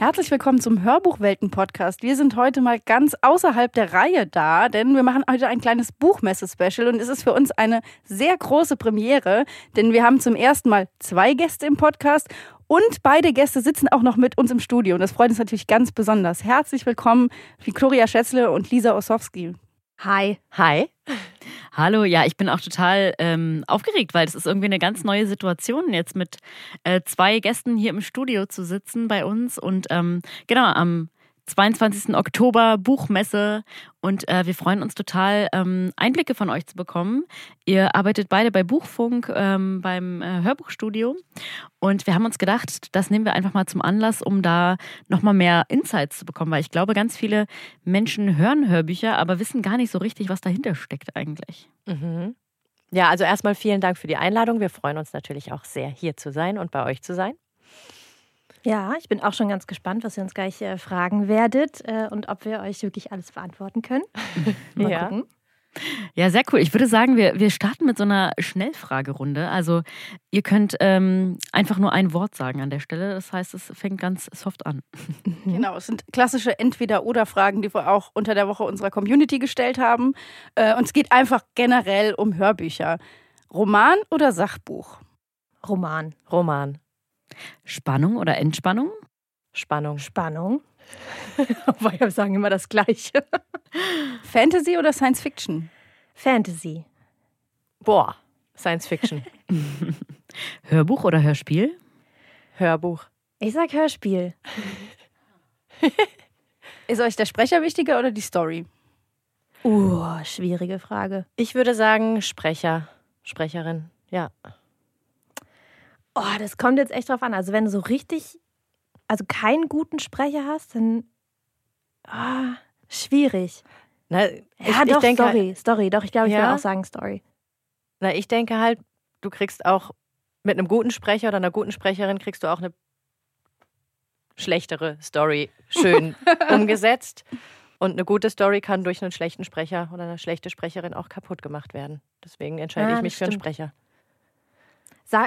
Herzlich willkommen zum Hörbuchwelten-Podcast. Wir sind heute mal ganz außerhalb der Reihe da, denn wir machen heute ein kleines Buchmesse-Special und es ist für uns eine sehr große Premiere, denn wir haben zum ersten Mal zwei Gäste im Podcast und beide Gäste sitzen auch noch mit uns im Studio und das freut uns natürlich ganz besonders. Herzlich willkommen, Viktoria Schätzle und Lisa Ossowski. Hi. Hi. Hallo, ja, ich bin auch total ähm, aufgeregt, weil es ist irgendwie eine ganz neue Situation, jetzt mit äh, zwei Gästen hier im Studio zu sitzen bei uns. Und ähm, genau, am 22. Oktober Buchmesse und äh, wir freuen uns total, ähm, Einblicke von euch zu bekommen. Ihr arbeitet beide bei Buchfunk ähm, beim äh, Hörbuchstudio und wir haben uns gedacht, das nehmen wir einfach mal zum Anlass, um da nochmal mehr Insights zu bekommen, weil ich glaube, ganz viele Menschen hören Hörbücher, aber wissen gar nicht so richtig, was dahinter steckt eigentlich. Mhm. Ja, also erstmal vielen Dank für die Einladung. Wir freuen uns natürlich auch sehr, hier zu sein und bei euch zu sein. Ja, ich bin auch schon ganz gespannt, was ihr uns gleich äh, fragen werdet äh, und ob wir euch wirklich alles beantworten können. Mal ja. gucken. Ja, sehr cool. Ich würde sagen, wir, wir starten mit so einer Schnellfragerunde. Also ihr könnt ähm, einfach nur ein Wort sagen an der Stelle. Das heißt, es fängt ganz soft an. Genau, es sind klassische Entweder-Oder-Fragen, die wir auch unter der Woche unserer Community gestellt haben. Äh, und es geht einfach generell um Hörbücher. Roman oder Sachbuch? Roman. Roman. Spannung oder Entspannung? Spannung. Spannung. Aber wir sagen immer das Gleiche. Fantasy oder Science Fiction? Fantasy. Boah, Science Fiction. Hörbuch oder Hörspiel? Hörbuch. Ich sag Hörspiel. Ist euch der Sprecher wichtiger oder die Story? Uh, schwierige Frage. Ich würde sagen Sprecher, Sprecherin, ja. Oh, das kommt jetzt echt drauf an. Also wenn du so richtig, also keinen guten Sprecher hast, dann oh, schwierig. Na, Ja, ich, doch, ich denke, Story, Story. Doch, ich glaube, ich Ja? würde auch sagen Story. Na, ich denke halt, du kriegst auch mit einem guten Sprecher oder einer guten Sprecherin kriegst du auch eine schlechtere Story schön umgesetzt. Und eine gute Story kann durch einen schlechten Sprecher oder eine schlechte Sprecherin auch kaputt gemacht werden. Deswegen entscheide Ja, ich mich für einen. Sprecher.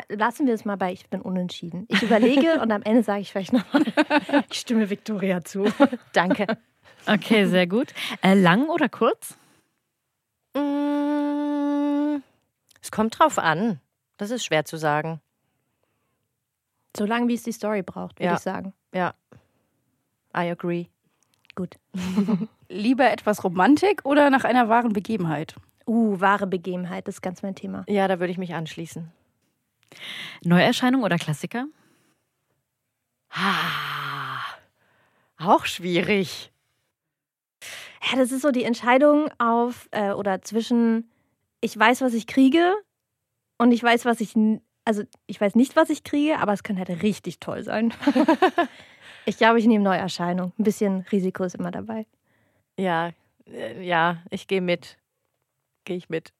Lassen wir es mal bei, ich bin unentschieden. Ich überlege und am Ende sage ich vielleicht nochmal, ich stimme Victoria zu. Danke. Okay, sehr gut. Äh, lang oder kurz? Mm, Es kommt drauf an. Das ist schwer zu sagen. So lange, wie es die Story braucht, würde Ja. ich sagen. Ja. I agree. Gut. Lieber etwas Romantik oder nach einer wahren Begebenheit? Uh, wahre Begebenheit, das ist ganz mein Thema. Ja, da würde ich mich anschließen. Neuerscheinung oder Klassiker? Ah, auch schwierig. Ja, das ist so die Entscheidung auf äh, oder zwischen ich weiß, was ich kriege und ich weiß, was ich n- also ich weiß nicht, was ich kriege, aber es könnte halt richtig toll sein. ich glaube, ich nehme Neuerscheinung. Ein bisschen Risiko ist immer dabei. Ja, äh, ja, ich gehe mit. Gehe ich mit.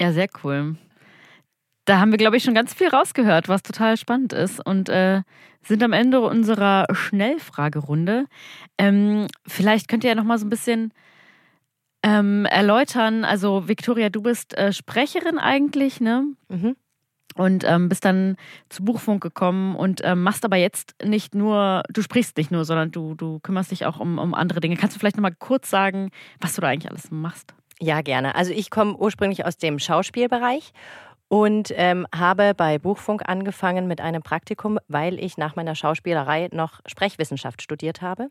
Ja, sehr cool. Da haben wir, glaube ich, schon ganz viel rausgehört, was total spannend ist. Und äh, sind am Ende unserer Schnellfragerunde. Ähm, vielleicht könnt ihr ja noch mal so ein bisschen ähm, erläutern. Also, Viktoria, du bist äh, Sprecherin eigentlich, ne? Mhm. Und ähm, bist dann zu Buchfunk gekommen und ähm, machst aber jetzt nicht nur, du sprichst nicht nur, sondern du, du kümmerst dich auch um, um andere Dinge. Kannst du vielleicht noch mal kurz sagen, was du da eigentlich alles machst? Ja, gerne. Also ich komme ursprünglich aus dem Schauspielbereich und ähm, habe bei Buchfunk angefangen mit einem Praktikum, weil ich nach meiner Schauspielerei noch Sprechwissenschaft studiert habe.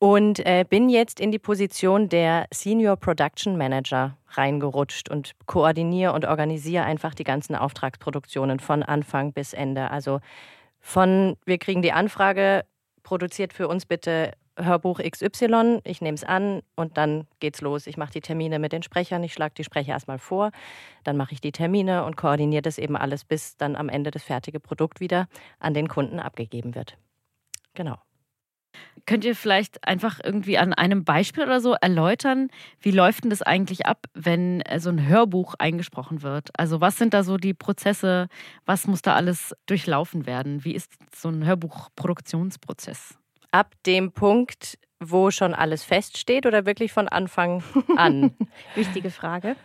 Und äh, bin jetzt in die Position der Senior Production Manager reingerutscht und koordiniere und organisiere einfach die ganzen Auftragsproduktionen von Anfang bis Ende. Also von, wir kriegen die Anfrage, produziert für uns bitte Hörbuch XY, ich nehme es an und dann geht's los. Ich mache die Termine mit den Sprechern, ich schlage die Sprecher erstmal vor, dann mache ich die Termine und koordiniere das eben alles, bis dann am Ende das fertige Produkt wieder an den Kunden abgegeben wird. Genau. Könnt ihr vielleicht einfach irgendwie an einem Beispiel oder so erläutern, wie läuft denn das eigentlich ab, wenn äh, so ein Hörbuch eingesprochen wird? Also was sind da so die Prozesse? Was muss da alles durchlaufen werden? Wie ist so ein Hörbuchproduktionsprozess? Ab dem Punkt, wo schon alles feststeht oder wirklich von Anfang an? Wichtige Frage.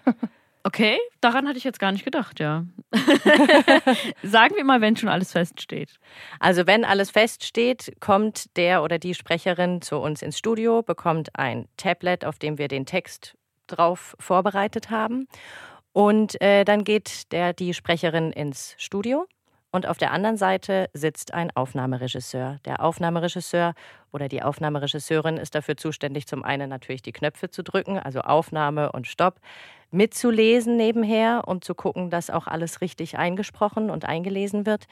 Okay, daran hatte ich jetzt gar nicht gedacht, ja. Sagen wir mal, wenn schon alles feststeht. Also wenn alles feststeht, kommt der oder die Sprecherin zu uns ins Studio, bekommt ein Tablet, auf dem wir den Text drauf vorbereitet haben. Und äh, dann geht der, die Sprecherin ins Studio und auf der anderen Seite sitzt ein Aufnahmeregisseur. Der Aufnahmeregisseur oder die Aufnahmeregisseurin ist dafür zuständig, zum einen natürlich die Knöpfe zu drücken, also Aufnahme und Stopp, mitzulesen nebenher, um zu gucken, dass auch alles richtig eingesprochen und eingelesen wird.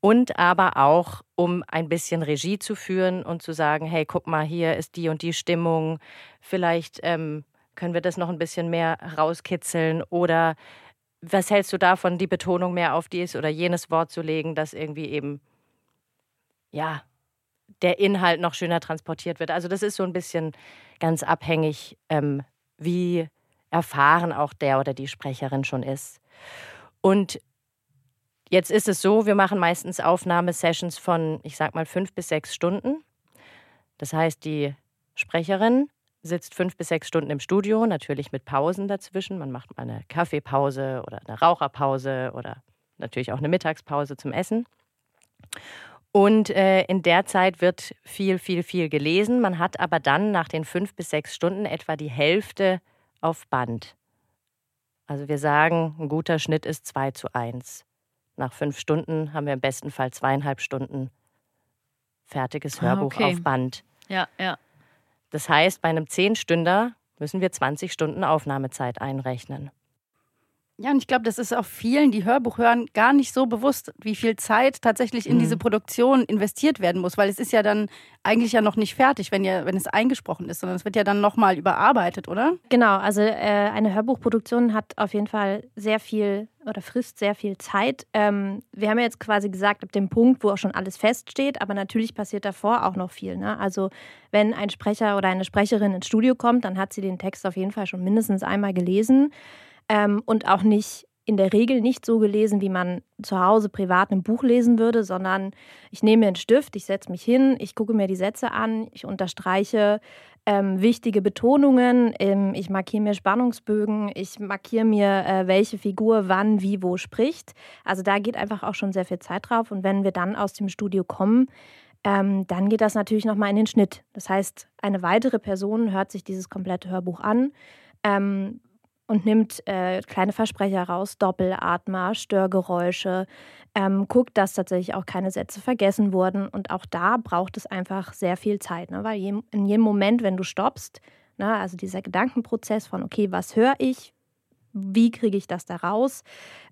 Und aber auch, um ein bisschen Regie zu führen und zu sagen, hey, guck mal, hier ist die und die Stimmung. Vielleicht ähm, können wir das noch ein bisschen mehr rauskitzeln oder was hältst du davon, die Betonung mehr auf dies oder jenes Wort zu legen, dass irgendwie eben, ja, der Inhalt noch schöner transportiert wird. Also das ist so ein bisschen ganz abhängig, ähm, wie erfahren auch der oder die Sprecherin schon ist. Und jetzt ist es so, wir machen meistens Aufnahmesessions von, ich sag mal, fünf bis sechs Stunden. Das heißt, die Sprecherin sitzt fünf bis sechs Stunden im Studio, natürlich mit Pausen dazwischen. Man macht mal eine Kaffeepause oder eine Raucherpause oder natürlich auch eine Mittagspause zum Essen. Und äh, in der Zeit wird viel, viel, viel gelesen. Man hat aber dann nach den fünf bis sechs Stunden etwa die Hälfte auf Band. Also wir sagen, ein guter Schnitt ist 2 zu 1. Nach fünf Stunden haben wir im besten Fall zweieinhalb Stunden fertiges ah, Hörbuch ah, okay. auf Band. Ja, ja. Das heißt, bei einem Zehnstünder müssen wir 20 Stunden Aufnahmezeit einrechnen. Ja, und ich glaube, das ist auch vielen, die Hörbuch hören, gar nicht so bewusst, wie viel Zeit tatsächlich in mhm. diese Produktion investiert werden muss, weil es ist ja dann eigentlich ja noch nicht fertig, wenn, ja, wenn es eingesprochen ist, sondern es wird ja dann nochmal überarbeitet, oder? Genau, also äh, eine Hörbuchproduktion hat auf jeden Fall sehr viel oder frisst sehr viel Zeit. Ähm, wir haben ja jetzt quasi gesagt, ab dem Punkt, wo auch schon alles feststeht, aber natürlich passiert davor auch noch viel. Ne? Also wenn ein Sprecher oder eine Sprecherin ins Studio kommt, dann hat sie den Text auf jeden Fall schon mindestens einmal gelesen ähm, und auch nicht in der Regel nicht so gelesen, wie man zu Hause privat ein Buch lesen würde, sondern ich nehme mir einen Stift, ich setze mich hin, ich gucke mir die Sätze an, ich unterstreiche ähm, wichtige Betonungen, ähm, ich markiere mir Spannungsbögen, ich markiere mir, äh, welche Figur wann, wie, wo spricht. Also da geht einfach auch schon sehr viel Zeit drauf. Und wenn wir dann aus dem Studio kommen, ähm, dann geht das natürlich nochmal in den Schnitt. Das heißt, eine weitere Person hört sich dieses komplette Hörbuch an, ähm, und nimmt äh, kleine Versprecher raus, Doppelatmer, Störgeräusche, ähm, guckt, dass tatsächlich auch keine Sätze vergessen wurden. Und auch da braucht es einfach sehr viel Zeit, ne? weil in jedem Moment, wenn du stoppst, ne, also dieser Gedankenprozess von, okay, was höre ich, wie kriege ich das da raus,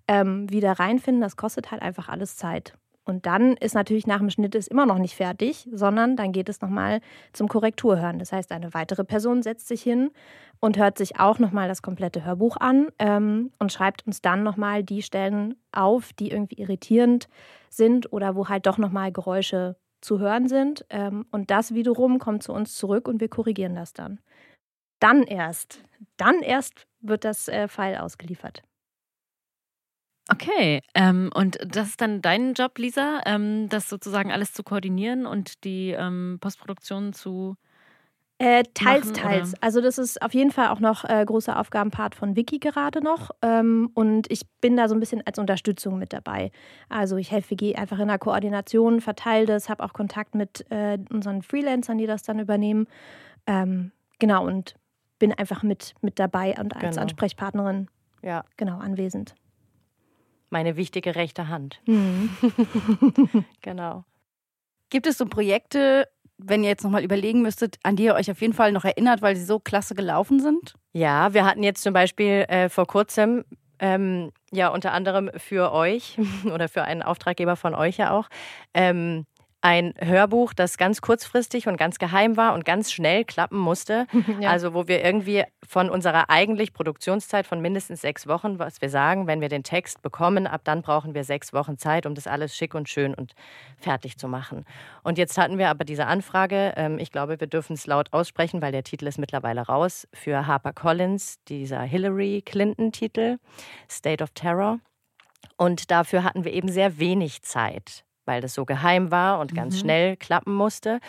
ähm, wieder reinfinden, das kostet halt einfach alles Zeit. Und dann ist natürlich nach dem Schnitt ist immer noch nicht fertig, sondern dann geht es nochmal zum Korrekturhören. Das heißt, eine weitere Person setzt sich hin und hört sich auch nochmal das komplette Hörbuch an ähm, und schreibt uns dann nochmal die Stellen auf, die irgendwie irritierend sind oder wo halt doch nochmal Geräusche zu hören sind. Ähm, und das wiederum kommt zu uns zurück und wir korrigieren das dann. Dann erst, dann erst wird das äh, File ausgeliefert. Okay, ähm, und das ist dann dein Job, Lisa, ähm, das sozusagen alles zu koordinieren und die ähm, Postproduktion zu. Äh, teils, machen, teils. Oder? Also, das ist auf jeden Fall auch noch äh, großer Aufgabenpart von Vicky gerade noch. Ähm, und ich bin da so ein bisschen als Unterstützung mit dabei. Also, ich helfe Vicky einfach in der Koordination, verteile das, habe auch Kontakt mit äh, unseren Freelancern, die das dann übernehmen. Ähm, genau, und bin einfach mit, mit dabei und als genau. Ansprechpartnerin ja. genau anwesend meine wichtige rechte Hand. Mhm. genau. Gibt es so Projekte, wenn ihr jetzt nochmal überlegen müsstet, an die ihr euch auf jeden Fall noch erinnert, weil sie so klasse gelaufen sind? Ja, wir hatten jetzt zum Beispiel äh, vor kurzem ähm, ja unter anderem für euch oder für einen Auftraggeber von euch ja auch ähm, ein Hörbuch, das ganz kurzfristig und ganz geheim war und ganz schnell klappen musste. Ja. Also wo wir irgendwie von unserer eigentlich Produktionszeit von mindestens sechs Wochen, was wir sagen, wenn wir den Text bekommen, ab dann brauchen wir sechs Wochen Zeit, um das alles schick und schön und fertig zu machen. Und jetzt hatten wir aber diese Anfrage, ähm, ich glaube, wir dürfen es laut aussprechen, weil der Titel ist mittlerweile raus, für Harper Collins, dieser Hillary Clinton-Titel, State of Terror. Und dafür hatten wir eben sehr wenig Zeit weil das so geheim war und ganz mhm. schnell klappen musste.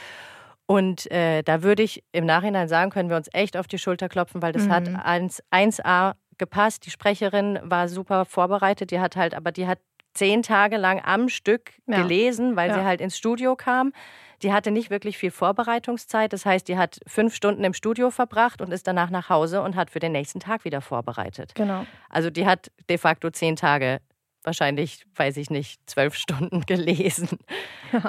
Und äh, da würde ich im Nachhinein sagen, können wir uns echt auf die Schulter klopfen, weil das mhm. hat 1, 1A gepasst. Die Sprecherin war super vorbereitet. Die hat halt, aber die hat zehn Tage lang am Stück Ja. gelesen, weil sie Ja. halt ins Studio kam. Die hatte nicht wirklich viel Vorbereitungszeit. Das heißt, die hat fünf Stunden im Studio verbracht und ist danach nach Hause und hat für den nächsten Tag wieder vorbereitet. Genau. Also die hat de facto zehn Tage, wahrscheinlich, weiß ich nicht, zwölf Stunden gelesen.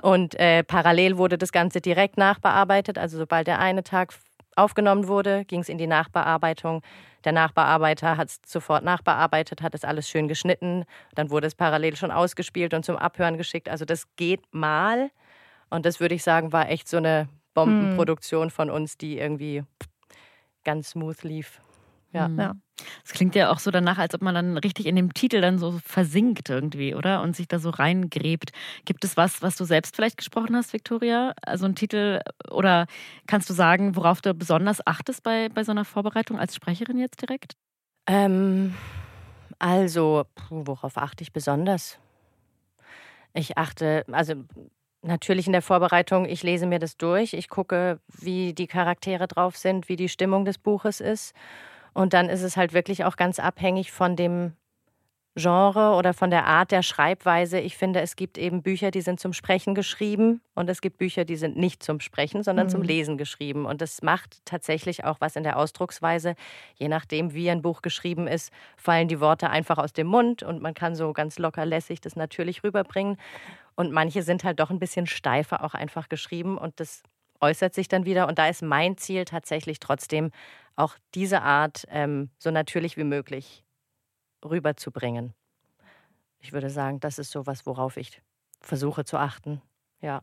Und äh, parallel wurde das Ganze direkt nachbearbeitet. Also sobald der eine Tag aufgenommen wurde, ging es in die Nachbearbeitung. Der Nachbearbeiter hat es sofort nachbearbeitet, hat es alles schön geschnitten. Dann wurde es parallel schon ausgespielt und zum Abhören geschickt. Also das geht mal. Und das würde ich sagen, war echt so eine Bombenproduktion von uns, die irgendwie ganz smooth lief. Ja. Mhm. Ja. Es klingt ja auch so danach, als ob man dann richtig in dem Titel dann so versinkt irgendwie, oder? Und sich da so reingräbt. Gibt es was, was du selbst vielleicht gesprochen hast, Victoria? Also ein Titel oder kannst du sagen, worauf du besonders achtest bei, bei so einer Vorbereitung als Sprecherin jetzt direkt? Ähm, also, worauf achte ich besonders? Ich achte, also natürlich in der Vorbereitung, ich lese mir das durch, ich gucke, wie die Charaktere drauf sind, wie die Stimmung des Buches ist. Und dann ist es halt wirklich auch ganz abhängig von dem Genre oder von der Art der Schreibweise. Ich finde, es gibt eben Bücher, die sind zum Sprechen geschrieben und es gibt Bücher, die sind nicht zum Sprechen, sondern zum Mhm. Lesen geschrieben. Und das macht tatsächlich auch was in der Ausdrucksweise. Je nachdem, wie ein Buch geschrieben ist, fallen die Worte einfach aus dem Mund und man kann so ganz locker lässig das natürlich rüberbringen. Und manche sind halt doch ein bisschen steifer auch einfach geschrieben und das äußert sich dann wieder. Und da ist mein Ziel tatsächlich trotzdem, auch diese Art ähm, so natürlich wie möglich rüberzubringen. Ich würde sagen, das ist so was, worauf ich versuche zu achten. Ja.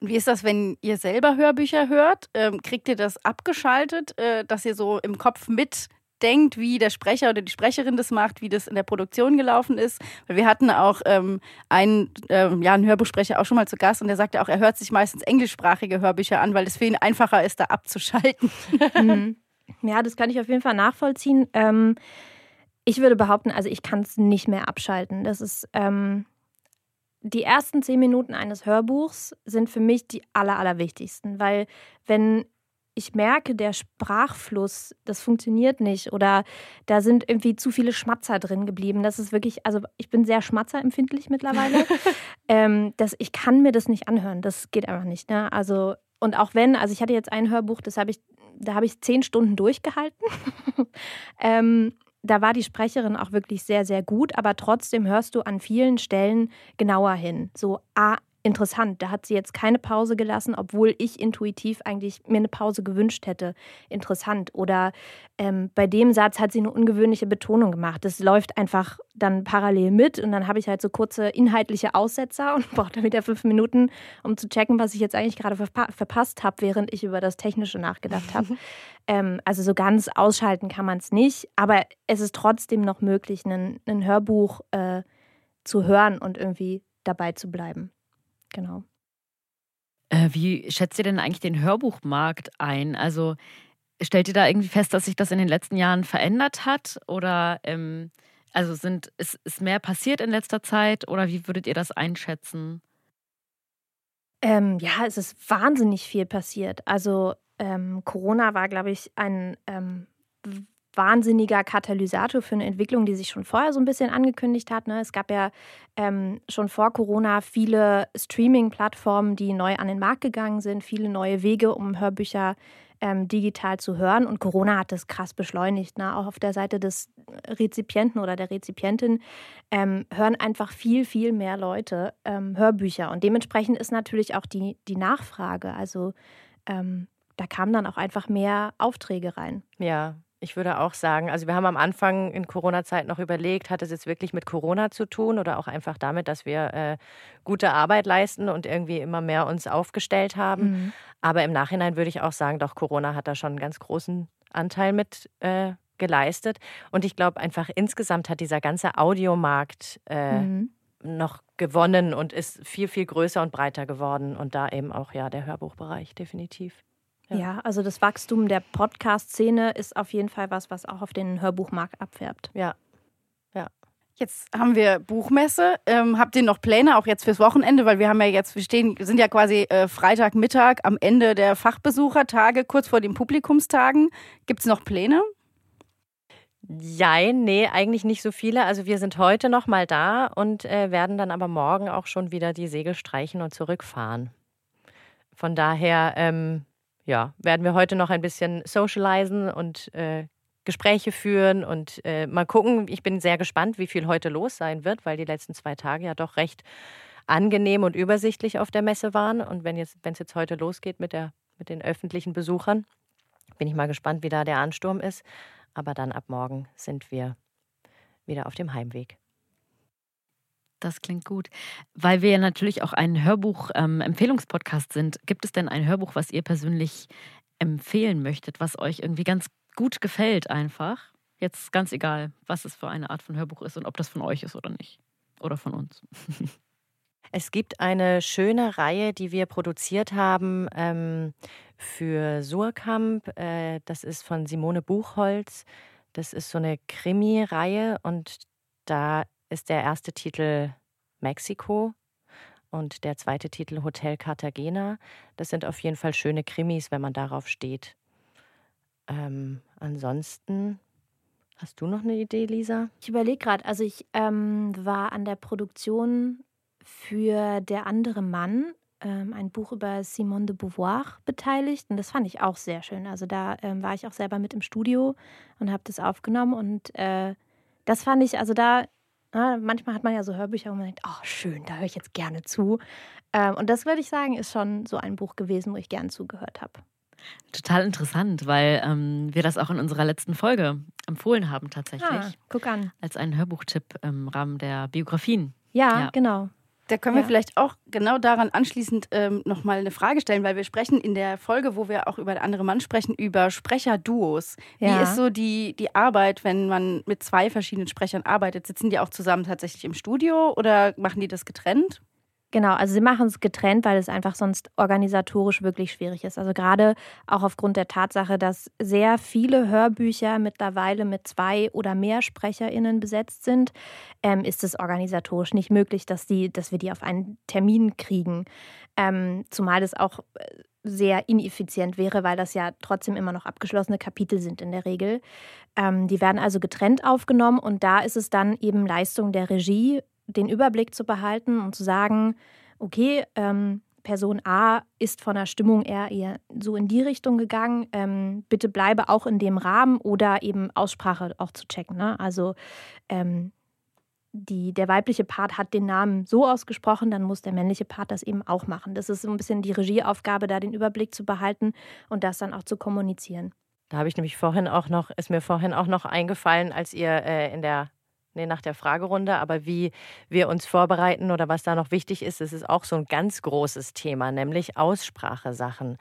Und Wie ist das, wenn ihr selber Hörbücher hört? Ähm, kriegt ihr das abgeschaltet, äh, dass ihr so im Kopf mitdenkt, wie der Sprecher oder die Sprecherin das macht, wie das in der Produktion gelaufen ist? Weil wir hatten auch ähm, einen, ähm, ja, einen Hörbuchsprecher auch schon mal zu Gast und der sagte auch, er hört sich meistens englischsprachige Hörbücher an, weil es für ihn einfacher ist, da abzuschalten. Mhm. Ja, das kann ich auf jeden Fall nachvollziehen. Ähm, ich würde behaupten, also ich kann es nicht mehr abschalten. Das ist ähm, die ersten zehn Minuten eines Hörbuchs sind für mich die aller, allerwichtigsten, weil wenn ich merke, der Sprachfluss, das funktioniert nicht oder da sind irgendwie zu viele Schmatzer drin geblieben. Das ist wirklich, also ich bin sehr schmatzerempfindlich mittlerweile. ähm, das, ich kann mir das nicht anhören. Das geht einfach nicht. Ne? Also und auch wenn, also ich hatte jetzt ein Hörbuch, das habe ich, da habe ich zehn Stunden durchgehalten. ähm, da war die Sprecherin auch wirklich sehr, sehr gut, aber trotzdem hörst du an vielen Stellen genauer hin. So, ah, interessant, da hat sie jetzt keine Pause gelassen, obwohl ich intuitiv eigentlich mir eine Pause gewünscht hätte. Interessant. Oder ähm, bei dem Satz hat sie eine ungewöhnliche Betonung gemacht. Das läuft einfach dann parallel mit und dann habe ich halt so kurze inhaltliche Aussetzer und brauche dann wieder fünf Minuten, um zu checken, was ich jetzt eigentlich gerade verpa verpasst habe, während ich über das Technische nachgedacht habe. ähm, also so ganz ausschalten kann man es nicht, aber es ist trotzdem noch möglich, ein, Hörbuch äh, zu hören und irgendwie dabei zu bleiben. Genau. Äh, wie schätzt ihr denn eigentlich den Hörbuchmarkt ein? Also stellt ihr da irgendwie fest, dass sich das in den letzten Jahren verändert hat? Oder ähm, also sind, ist, ist mehr passiert in letzter Zeit oder wie würdet ihr das einschätzen? Ähm, ja, es ist wahnsinnig viel passiert. Also ähm, Corona war, glaube ich, ein ähm, wahnsinniger Katalysator für eine Entwicklung, die sich schon vorher so ein bisschen angekündigt hat. Ne? Es gab ja ähm, schon vor Corona viele Streaming-Plattformen, die neu an den Markt gegangen sind, viele neue Wege, um Hörbücher ähm, digital zu hören. Und Corona hat das krass beschleunigt. Ne? Auch auf der Seite des Rezipienten oder der Rezipientin ähm, hören einfach viel, viel mehr Leute ähm, Hörbücher. Und dementsprechend ist natürlich auch die, die Nachfrage. Also ähm, da kamen dann auch einfach mehr Aufträge rein. Ja, ich würde auch sagen, also wir haben am Anfang in Corona-Zeit noch überlegt, hat es jetzt wirklich mit Corona zu tun oder auch einfach damit, dass wir äh, gute Arbeit leisten und irgendwie immer mehr uns aufgestellt haben. Mhm. Aber im Nachhinein würde ich auch sagen, doch Corona hat da schon einen ganz großen Anteil mit äh, geleistet. Und ich glaube einfach insgesamt hat dieser ganze Audiomarkt äh, Mhm. noch gewonnen und ist viel, viel größer und breiter geworden. Und da eben auch ja der Hörbuchbereich definitiv. Ja. Ja. also das Wachstum der Podcast-Szene ist auf jeden Fall was, was auch auf den Hörbuchmarkt abfärbt. Ja, Jetzt haben wir Buchmesse. Ähm, habt ihr noch Pläne auch jetzt fürs Wochenende? Weil wir haben ja jetzt, wir stehen, sind ja quasi äh, Freitagmittag am Ende der Fachbesuchertage, kurz vor den Publikumstagen. Gibt es noch Pläne? Jein, nee, eigentlich nicht so viele. Also wir sind heute noch mal da und äh, werden dann aber morgen auch schon wieder die Segel streichen und zurückfahren. Von daher, ähm, ja, werden wir heute noch ein bisschen socialisen und äh, Gespräche führen und äh, mal gucken. Ich bin sehr gespannt, wie viel heute los sein wird, weil die letzten zwei Tage ja doch recht angenehm und übersichtlich auf der Messe waren. Und wenn jetzt, wenn es jetzt heute losgeht mit der, mit den öffentlichen Besuchern, bin ich mal gespannt, wie da der Ansturm ist. Aber dann ab morgen sind wir wieder auf dem Heimweg. Das klingt gut. Weil wir ja natürlich auch ein Hörbuch-Empfehlungspodcast ähm, sind, gibt es denn ein Hörbuch, was ihr persönlich empfehlen möchtet, was euch irgendwie ganz gut gefällt einfach? Jetzt ganz egal, was es für eine Art von Hörbuch ist und ob das von euch ist oder nicht. Oder von uns. Es gibt eine schöne Reihe, die wir produziert haben ähm, für Surkamp. Äh, das ist von Simone Buchholz. Das ist so eine Krimi-Reihe und da ist der erste Titel Mexiko und der zweite Titel Hotel Cartagena. Das sind auf jeden Fall schöne Krimis, wenn man darauf steht. Ähm, ansonsten, hast du noch eine Idee, Lisa? Ich überlege gerade, also ich ähm, war an der Produktion für Der andere Mann, ähm, ein Buch über Simone de Beauvoir, beteiligt. Und das fand ich auch sehr schön. Also da ähm, war ich auch selber mit im Studio und habe das aufgenommen. Und äh, das fand ich, also da, na, manchmal hat man ja so Hörbücher, wo man denkt, oh schön, da höre ich jetzt gerne zu. Ähm, und das würde ich sagen, ist schon so ein Buch gewesen, wo ich gern zugehört habe. Total interessant, weil ähm, wir das auch in unserer letzten Folge empfohlen haben tatsächlich. Ah, guck an. Als einen Hörbuchtipp im Rahmen der Biografien. Ja, ja. genau. Da können wir vielleicht auch genau daran anschließend ähm, nochmal eine Frage stellen, weil wir sprechen in der Folge, wo wir auch über andere Mann sprechen, über Sprecherduos. Ja. Wie ist so die, die Arbeit, wenn man mit zwei verschiedenen Sprechern arbeitet? Sitzen die auch zusammen tatsächlich im Studio oder machen die das getrennt? Genau, also sie machen es getrennt, weil es einfach sonst organisatorisch wirklich schwierig ist. Also gerade auch aufgrund der Tatsache, dass sehr viele Hörbücher mittlerweile mit zwei oder mehr SprecherInnen besetzt sind, ähm, ist es organisatorisch nicht möglich, dass, die, dass wir die auf einen Termin kriegen. Ähm, zumal das auch äh, sehr ineffizient wäre, weil das ja trotzdem immer noch abgeschlossene Kapitel sind in der Regel. Ähm, die werden also getrennt aufgenommen und da ist es dann eben Leistung der Regie, den Überblick zu behalten und zu sagen, okay, ähm, Person A ist von der Stimmung eher, eher so in die Richtung gegangen, ähm, bitte bleibe auch in dem Rahmen oder eben Aussprache auch zu checken. Ne? Also ähm, die, der weibliche Part hat den Namen so ausgesprochen, dann muss der männliche Part das eben auch machen. Das ist so ein bisschen die Regieaufgabe, da den Überblick zu behalten und das dann auch zu kommunizieren. Da habe ich nämlich vorhin auch noch, ist mir vorhin auch noch eingefallen, als ihr äh, in der nee, nach der Fragerunde, aber wie wir uns vorbereiten oder was da noch wichtig ist, das ist auch so ein ganz großes Thema, nämlich Aussprachesachen.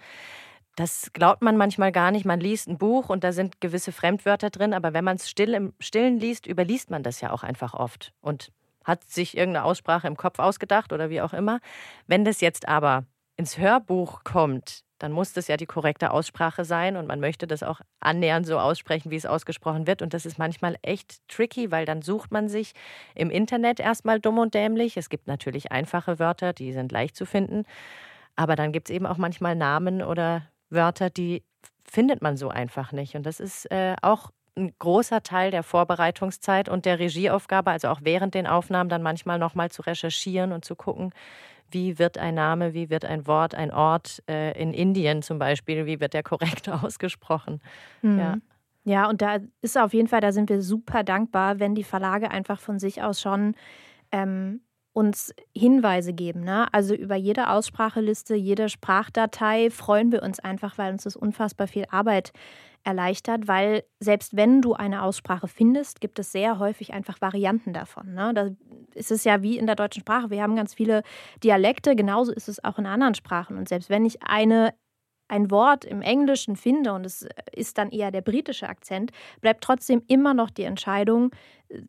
Das glaubt man manchmal gar nicht. Man liest ein Buch und da sind gewisse Fremdwörter drin, aber wenn man es still im Stillen liest, überliest man das ja auch einfach oft und hat sich irgendeine Aussprache im Kopf ausgedacht oder wie auch immer. Wenn das jetzt aber ins Hörbuch kommt, dann muss das ja die korrekte Aussprache sein und man möchte das auch annähernd so aussprechen, wie es ausgesprochen wird. Und das ist manchmal echt tricky, weil dann sucht man sich im Internet erstmal dumm und dämlich. Es gibt natürlich einfache Wörter, die sind leicht zu finden. Aber dann gibt es eben auch manchmal Namen oder Wörter, die findet man so einfach nicht. Und das ist äh, auch ein großer Teil der Vorbereitungszeit und der Regieaufgabe, also auch während den Aufnahmen dann manchmal nochmal zu recherchieren und zu gucken, wie wird ein Name, wie wird ein Wort, ein Ort äh, in Indien zum Beispiel, wie wird der korrekt ausgesprochen. Mhm. Ja. Ja, und da ist auf jeden Fall, da sind wir super dankbar, wenn die Verlage einfach von sich aus schon ähm, uns Hinweise geben. Ne? Also über jede Ausspracheliste, jede Sprachdatei freuen wir uns einfach, weil uns das unfassbar viel Arbeit erleichtert, weil selbst wenn du eine Aussprache findest, gibt es sehr häufig einfach Varianten davon. Ne? Da ist es ja wie in der deutschen Sprache. Wir haben ganz viele Dialekte, genauso ist es auch in anderen Sprachen. Und selbst wenn ich eine ein Wort im Englischen finde und es ist dann eher der britische Akzent, bleibt trotzdem immer noch die Entscheidung,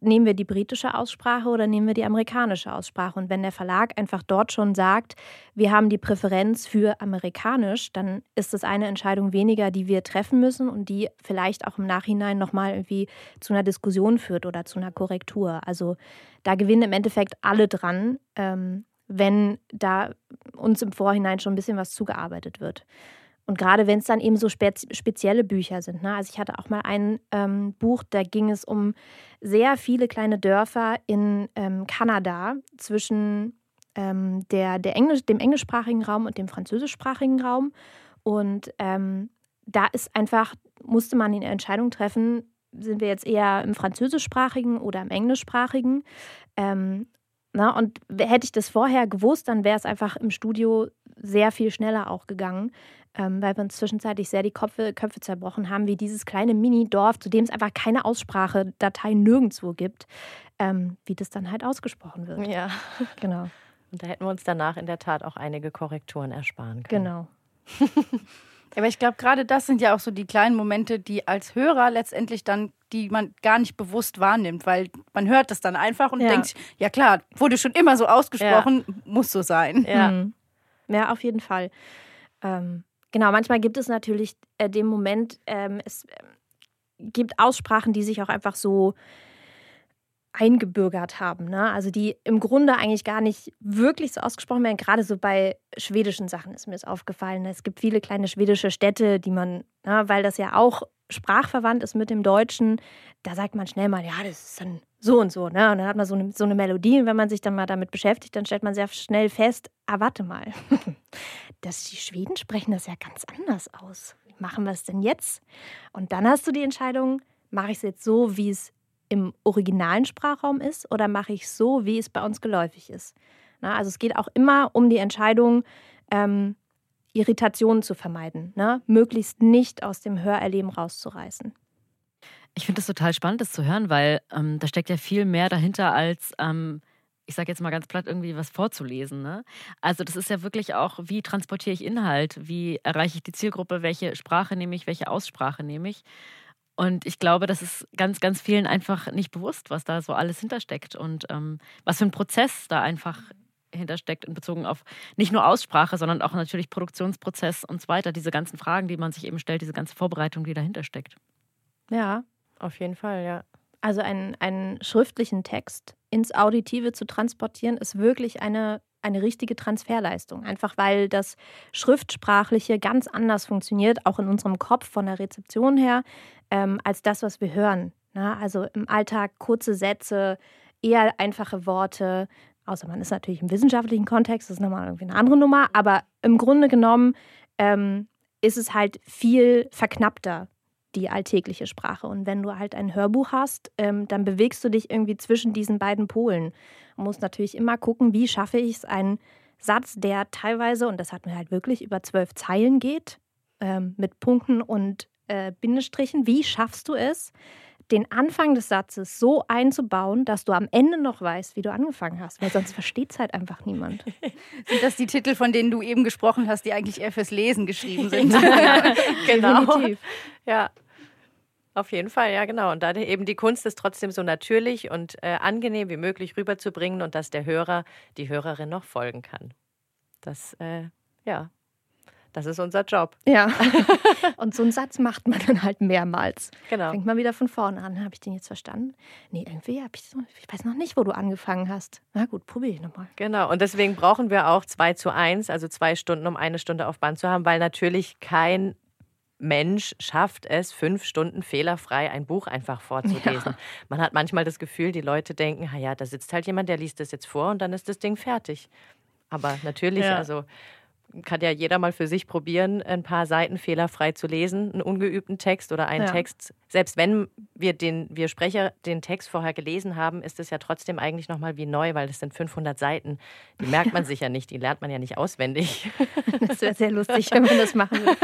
nehmen wir die britische Aussprache oder nehmen wir die amerikanische Aussprache. Und wenn der Verlag einfach dort schon sagt, wir haben die Präferenz für amerikanisch, dann ist das eine Entscheidung weniger, die wir treffen müssen und die vielleicht auch im Nachhinein nochmal irgendwie zu einer Diskussion führt oder zu einer Korrektur. Also da gewinnen im Endeffekt alle dran, ähm, wenn da uns im Vorhinein schon ein bisschen was zugearbeitet wird. Und gerade wenn es dann eben so spez spezielle Bücher sind. Ne? Also ich hatte auch mal ein ähm, Buch, da ging es um sehr viele kleine Dörfer in ähm, Kanada zwischen ähm, der, der Englisch, dem englischsprachigen Raum und dem französischsprachigen Raum. Und ähm, da ist einfach, musste man die Entscheidung treffen, sind wir jetzt eher im französischsprachigen oder im englischsprachigen. Ähm, na, und hätte ich das vorher gewusst, dann wäre es einfach im Studio sehr viel schneller auch gegangen, ähm, weil wir uns zwischenzeitlich sehr die Köpfe, Köpfe zerbrochen haben, wie dieses kleine Mini-Dorf, zu dem es einfach keine Aussprachedatei nirgendwo gibt, ähm, wie das dann halt ausgesprochen wird. Ja, Genau. und da hätten wir uns danach in der Tat auch einige Korrekturen ersparen können. Genau. Aber ich glaube, gerade das sind ja auch so die kleinen Momente, die als Hörer letztendlich dann, die man gar nicht bewusst wahrnimmt, weil man hört das dann einfach und Ja. denkt, ja klar, wurde schon immer so ausgesprochen, muss so sein. Ja. Mhm. Ja, auf jeden Fall. Ähm, genau, manchmal gibt es natürlich äh, den Moment, ähm, es ähm, gibt Aussprachen, die sich auch einfach so eingebürgert haben. Ne? Also die im Grunde eigentlich gar nicht wirklich so ausgesprochen werden. Gerade so bei schwedischen Sachen ist mir das aufgefallen. Es gibt viele kleine schwedische Städte, die man, ne, weil das ja auch sprachverwandt ist mit dem Deutschen, da sagt man schnell mal, ja, das ist dann so und so. Ne? Und dann hat man so eine, so eine Melodie und wenn man sich dann mal damit beschäftigt, dann stellt man sehr schnell fest, ah, warte mal, das, die Schweden sprechen das ja ganz anders aus. Wie machen wir es denn jetzt? Und dann hast du die Entscheidung, mache ich es jetzt so, wie es im originalen Sprachraum ist oder mache ich es so, wie es bei uns geläufig ist? Na, also es geht auch immer um die Entscheidung, ähm, Irritationen zu vermeiden, ne? möglichst nicht aus dem Hörerleben rauszureißen. Ich finde es total spannend, das zu hören, weil ähm, da steckt ja viel mehr dahinter als, ähm, ich sage jetzt mal ganz platt, irgendwie was vorzulesen. Ne? Also das ist ja wirklich auch, wie transportiere ich Inhalt, wie erreiche ich die Zielgruppe, welche Sprache nehme ich, welche Aussprache nehme ich. Und ich glaube, das ist ganz, ganz vielen einfach nicht bewusst, was da so alles hintersteckt und ähm, was für ein Prozess da einfach hintersteckt in Bezug auf nicht nur Aussprache, sondern auch natürlich Produktionsprozess und so weiter. Diese ganzen Fragen, die man sich eben stellt, diese ganze Vorbereitung, die dahinter steckt. Ja, Auf jeden Fall, ja. also einen, einen schriftlichen Text ins Auditive zu transportieren, ist wirklich eine, eine richtige Transferleistung. Einfach weil das Schriftsprachliche ganz anders funktioniert, auch in unserem Kopf von der Rezeption her, ähm, als das, was wir hören. Na, also im Alltag kurze Sätze, eher einfache Worte. Außer man ist natürlich im wissenschaftlichen Kontext, das ist nochmal irgendwie eine andere Nummer. Aber im Grunde genommen ähm, ist es halt viel verknappter, die alltägliche Sprache. Und wenn du halt ein Hörbuch hast, ähm, dann bewegst du dich irgendwie zwischen diesen beiden Polen. Man muss natürlich immer gucken, wie schaffe ich es, einen Satz, der teilweise, und das hat mir halt wirklich über zwölf Zeilen geht, ähm, mit Punkten und äh, Bindestrichen, wie schaffst du es, den Anfang des Satzes so einzubauen, dass du am Ende noch weißt, wie du angefangen hast, weil sonst versteht es halt einfach niemand. Sind das die Titel, von denen du eben gesprochen hast, die eigentlich eher fürs Lesen geschrieben sind? genau. Definitiv. Ja. Auf jeden Fall, ja, genau. Und da eben die Kunst ist trotzdem so natürlich und äh, angenehm wie möglich rüberzubringen und dass der Hörer, die Hörerin noch folgen kann. Das, äh, ja, das ist unser Job. Ja. Und so einen Satz macht man dann halt mehrmals. Genau. Fängt man wieder von vorne an. Habe ich den jetzt verstanden? Nee, irgendwie habe ich so, ich weiß noch nicht, wo du angefangen hast. Na gut, probiere ich nochmal. Genau, und deswegen brauchen wir auch zwei zu eins, also zwei Stunden, um eine Stunde auf Band zu haben, weil natürlich kein Mensch schafft es, fünf Stunden fehlerfrei ein Buch einfach vorzulesen. Man hat manchmal das Gefühl, die Leute denken, "Ha ja, da sitzt halt jemand, der liest das jetzt vor und dann ist das Ding fertig. Aber natürlich, Ja. also kann ja jeder mal für sich probieren, ein paar Seiten fehlerfrei zu lesen, einen ungeübten Text oder einen Ja. Text. Selbst wenn wir den, wir Sprecher den Text vorher gelesen haben, ist es ja trotzdem eigentlich nochmal wie neu, weil das sind 500 Seiten. Die merkt man sich ja nicht, die lernt man ja nicht auswendig. Das wäre sehr lustig, wenn man das machen würde.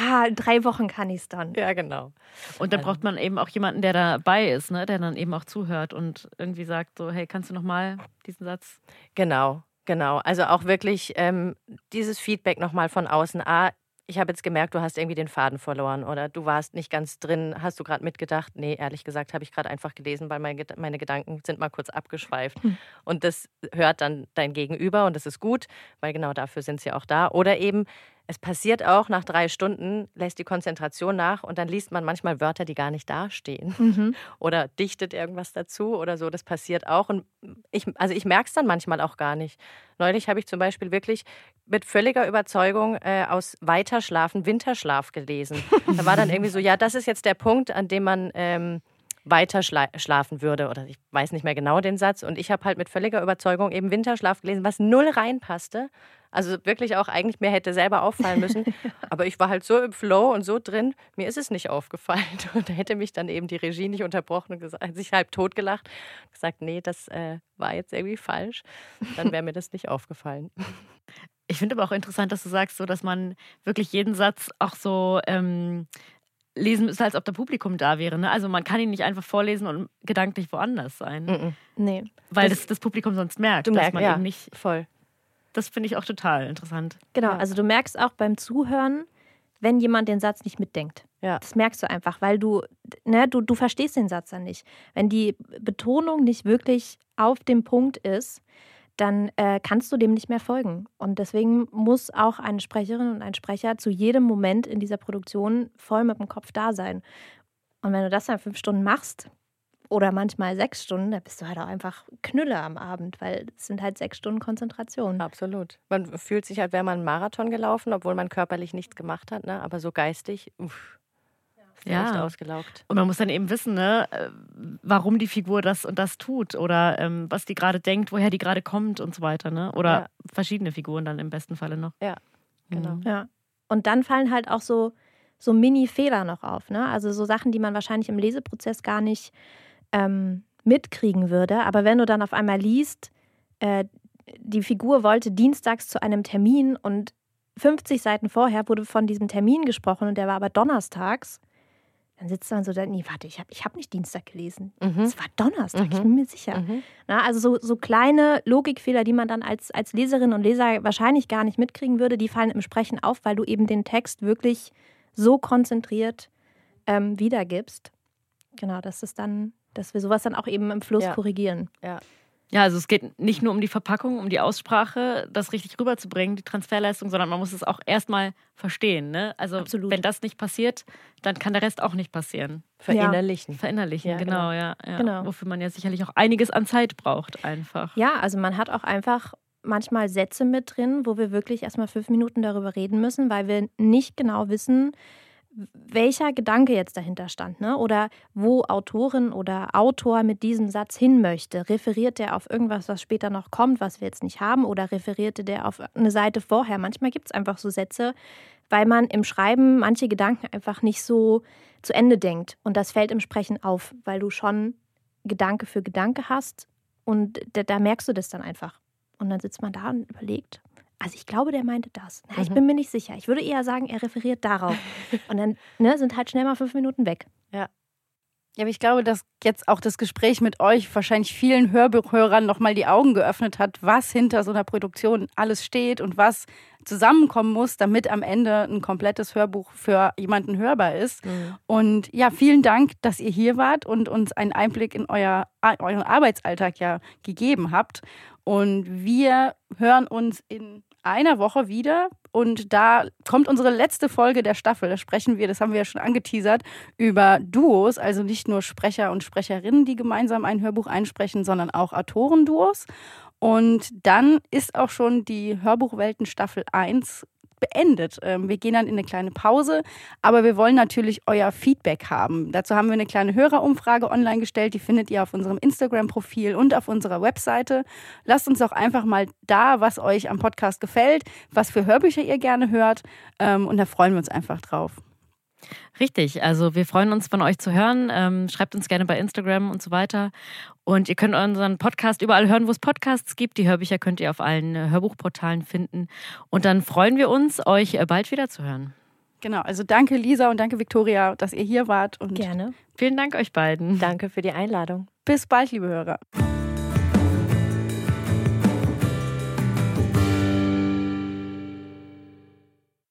Ah, in drei Wochen kann ich es dann. ja, genau. Und dann braucht man eben auch jemanden, der dabei ist, ne? der dann eben auch zuhört und irgendwie sagt so, hey, kannst du nochmal diesen Satz? Genau, genau. Also auch wirklich ähm, dieses Feedback nochmal von außen. Ah, ich habe jetzt gemerkt, du hast irgendwie den Faden verloren oder du warst nicht ganz drin. Hast du gerade mitgedacht? Nee, ehrlich gesagt habe ich gerade einfach gelesen, weil meine, Ged- meine Gedanken sind mal kurz abgeschweift. Und das hört dann dein Gegenüber und das ist gut, weil genau dafür sind sie auch da. Oder eben, es passiert auch, nach drei Stunden lässt die Konzentration nach und dann liest man manchmal Wörter, die gar nicht dastehen. Mhm. Oder dichtet irgendwas dazu oder so. Das passiert auch. Und ich, also ich merke es dann manchmal auch gar nicht. Neulich habe ich zum Beispiel wirklich mit völliger Überzeugung äh, aus Weiterschlafen Winterschlaf gelesen. Da war dann irgendwie so, ja, das ist jetzt der Punkt, an dem man. Ähm, weiter schlafen würde. Oder ich weiß nicht mehr genau den Satz. Und ich habe halt mit völliger Überzeugung eben Winterschlaf gelesen, was null reinpasste. Also wirklich auch eigentlich mir hätte selber auffallen müssen. Aber ich war halt so im Flow und so drin, mir ist es nicht aufgefallen. Und da hätte mich dann eben die Regie nicht unterbrochen und gesagt, sich halb totgelacht. Gesagt, nee, das äh, war jetzt irgendwie falsch. Dann wäre mir das nicht aufgefallen. Ich finde aber auch interessant, dass du sagst, so, dass man wirklich jeden Satz auch so ähm, lesen müsste, als ob der Publikum da wäre. Ne? Also man kann ihn nicht einfach vorlesen und gedanklich woanders sein. Mm -mm. Nee. Weil das, das, das, Publikum sonst merkt, dass merkst, man ja, eben nicht. Voll. Das finde ich auch total interessant. Genau, Ja. also du merkst auch beim Zuhören, wenn jemand den Satz nicht mitdenkt. Ja. Das merkst du einfach, weil du, ne, du, du verstehst den Satz dann nicht. Wenn die Betonung nicht wirklich auf dem Punkt ist, dann äh, kannst du dem nicht mehr folgen. Und deswegen muss auch eine Sprecherin und ein Sprecher zu jedem Moment in dieser Produktion voll mit dem Kopf da sein. Und wenn du das dann fünf Stunden machst oder manchmal sechs Stunden, dann bist du halt auch einfach Knülle am Abend, weil es sind halt sechs Stunden Konzentration. Absolut. Man fühlt sich, als wäre man einen Marathon gelaufen, obwohl man körperlich nichts gemacht hat, ne? aber so geistig, uff, ist ja. Ja. ausgelaugt. Und man muss dann eben wissen, ne, äh, warum die Figur das und das tut oder ähm, was die gerade denkt, woher die gerade kommt und so weiter. Ne? Oder Ja. verschiedene Figuren dann im besten Falle noch. Genau. Mhm. Ja. Und dann fallen halt auch so, so Mini-Fehler noch auf. Ne? Also so Sachen, die man wahrscheinlich im Leseprozess gar nicht ähm, mitkriegen würde. Aber wenn du dann auf einmal liest, äh, die Figur wollte dienstags zu einem Termin und 50 Seiten vorher wurde von diesem Termin gesprochen und der war aber donnerstags, dann sitzt man so da, nee, warte, ich habe ich hab nicht Dienstag gelesen. Mhm. Es war Donnerstag, ich Mhm. bin mir sicher. Mhm. Na, also so, so kleine Logikfehler, die man dann als, als Leserin und Leser wahrscheinlich gar nicht mitkriegen würde, die fallen im Sprechen auf, weil du eben den Text wirklich so konzentriert ähm, wiedergibst. Genau, dass es dann, dass wir sowas dann auch eben im Fluss Ja. korrigieren. Ja, also es geht nicht nur um die Verpackung, um die Aussprache, das richtig rüberzubringen, die Transferleistung, sondern man muss es auch erstmal verstehen. Ne? Also Absolut. wenn das nicht passiert, dann kann der Rest auch nicht passieren. Verinnerlichen. Verinnerlichen, Ja, genau, ja, ja. Genau. Wofür man ja sicherlich auch einiges an Zeit braucht, einfach. Ja, also man hat auch einfach manchmal Sätze mit drin, wo wir wirklich erstmal fünf Minuten darüber reden müssen, weil wir nicht genau wissen, welcher Gedanke jetzt dahinter stand, ne? Oder wo Autorin oder Autor mit diesem Satz hin möchte. Referiert der auf irgendwas, was später noch kommt, was wir jetzt nicht haben, oder referierte der auf eine Seite vorher? Manchmal gibt es einfach so Sätze, weil man im Schreiben manche Gedanken einfach nicht so zu Ende denkt. Und das fällt im Sprechen auf, weil du schon Gedanke für Gedanke hast und da, da merkst du das dann einfach. Und dann sitzt man da und überlegt, also ich glaube, der meinte das. Na, ich Mhm. bin mir nicht sicher. Ich würde eher sagen, er referiert darauf. Und dann ne, sind halt schnell mal fünf Minuten weg. Ja, aber ich glaube, dass jetzt auch das Gespräch mit euch wahrscheinlich vielen Hörbuchhörern nochmal die Augen geöffnet hat, was hinter so einer Produktion alles steht und was zusammenkommen muss, damit am Ende ein komplettes Hörbuch für jemanden hörbar ist. Und ja, vielen Dank, dass ihr hier wart und uns einen Einblick in euer, euren Arbeitsalltag ja gegeben habt. Und wir hören uns in einer Woche wieder. Und da kommt unsere letzte Folge der Staffel. Da sprechen wir, das haben wir ja schon angeteasert, über Duos, also nicht nur Sprecher und Sprecherinnen, die gemeinsam ein Hörbuch einsprechen, sondern auch Autorenduos. Und dann ist auch schon die Hörbuchwelten Staffel 1 beendet. Ähm, Wir gehen dann in eine kleine Pause, aber wir wollen natürlich euer Feedback haben. Dazu haben wir eine kleine Hörerumfrage online gestellt, die findet ihr auf unserem Instagram-Profil und auf unserer Webseite. Lasst uns doch einfach mal da, was euch am Podcast gefällt, was für Hörbücher ihr gerne hört ähm, und da freuen wir uns einfach drauf. Richtig, also wir freuen uns von euch zu hören. Ähm, schreibt uns gerne bei Instagram und so weiter. Und ihr könnt unseren Podcast überall hören, wo es Podcasts gibt. Die Hörbücher könnt ihr auf allen äh, Hörbuchportalen finden. Und dann freuen wir uns, euch äh, bald wieder zu hören. Genau, also danke Lisa und danke Viktoria, dass ihr hier wart und Gerne. Vielen Dank euch beiden. Danke für die Einladung. bis bald, liebe Hörer.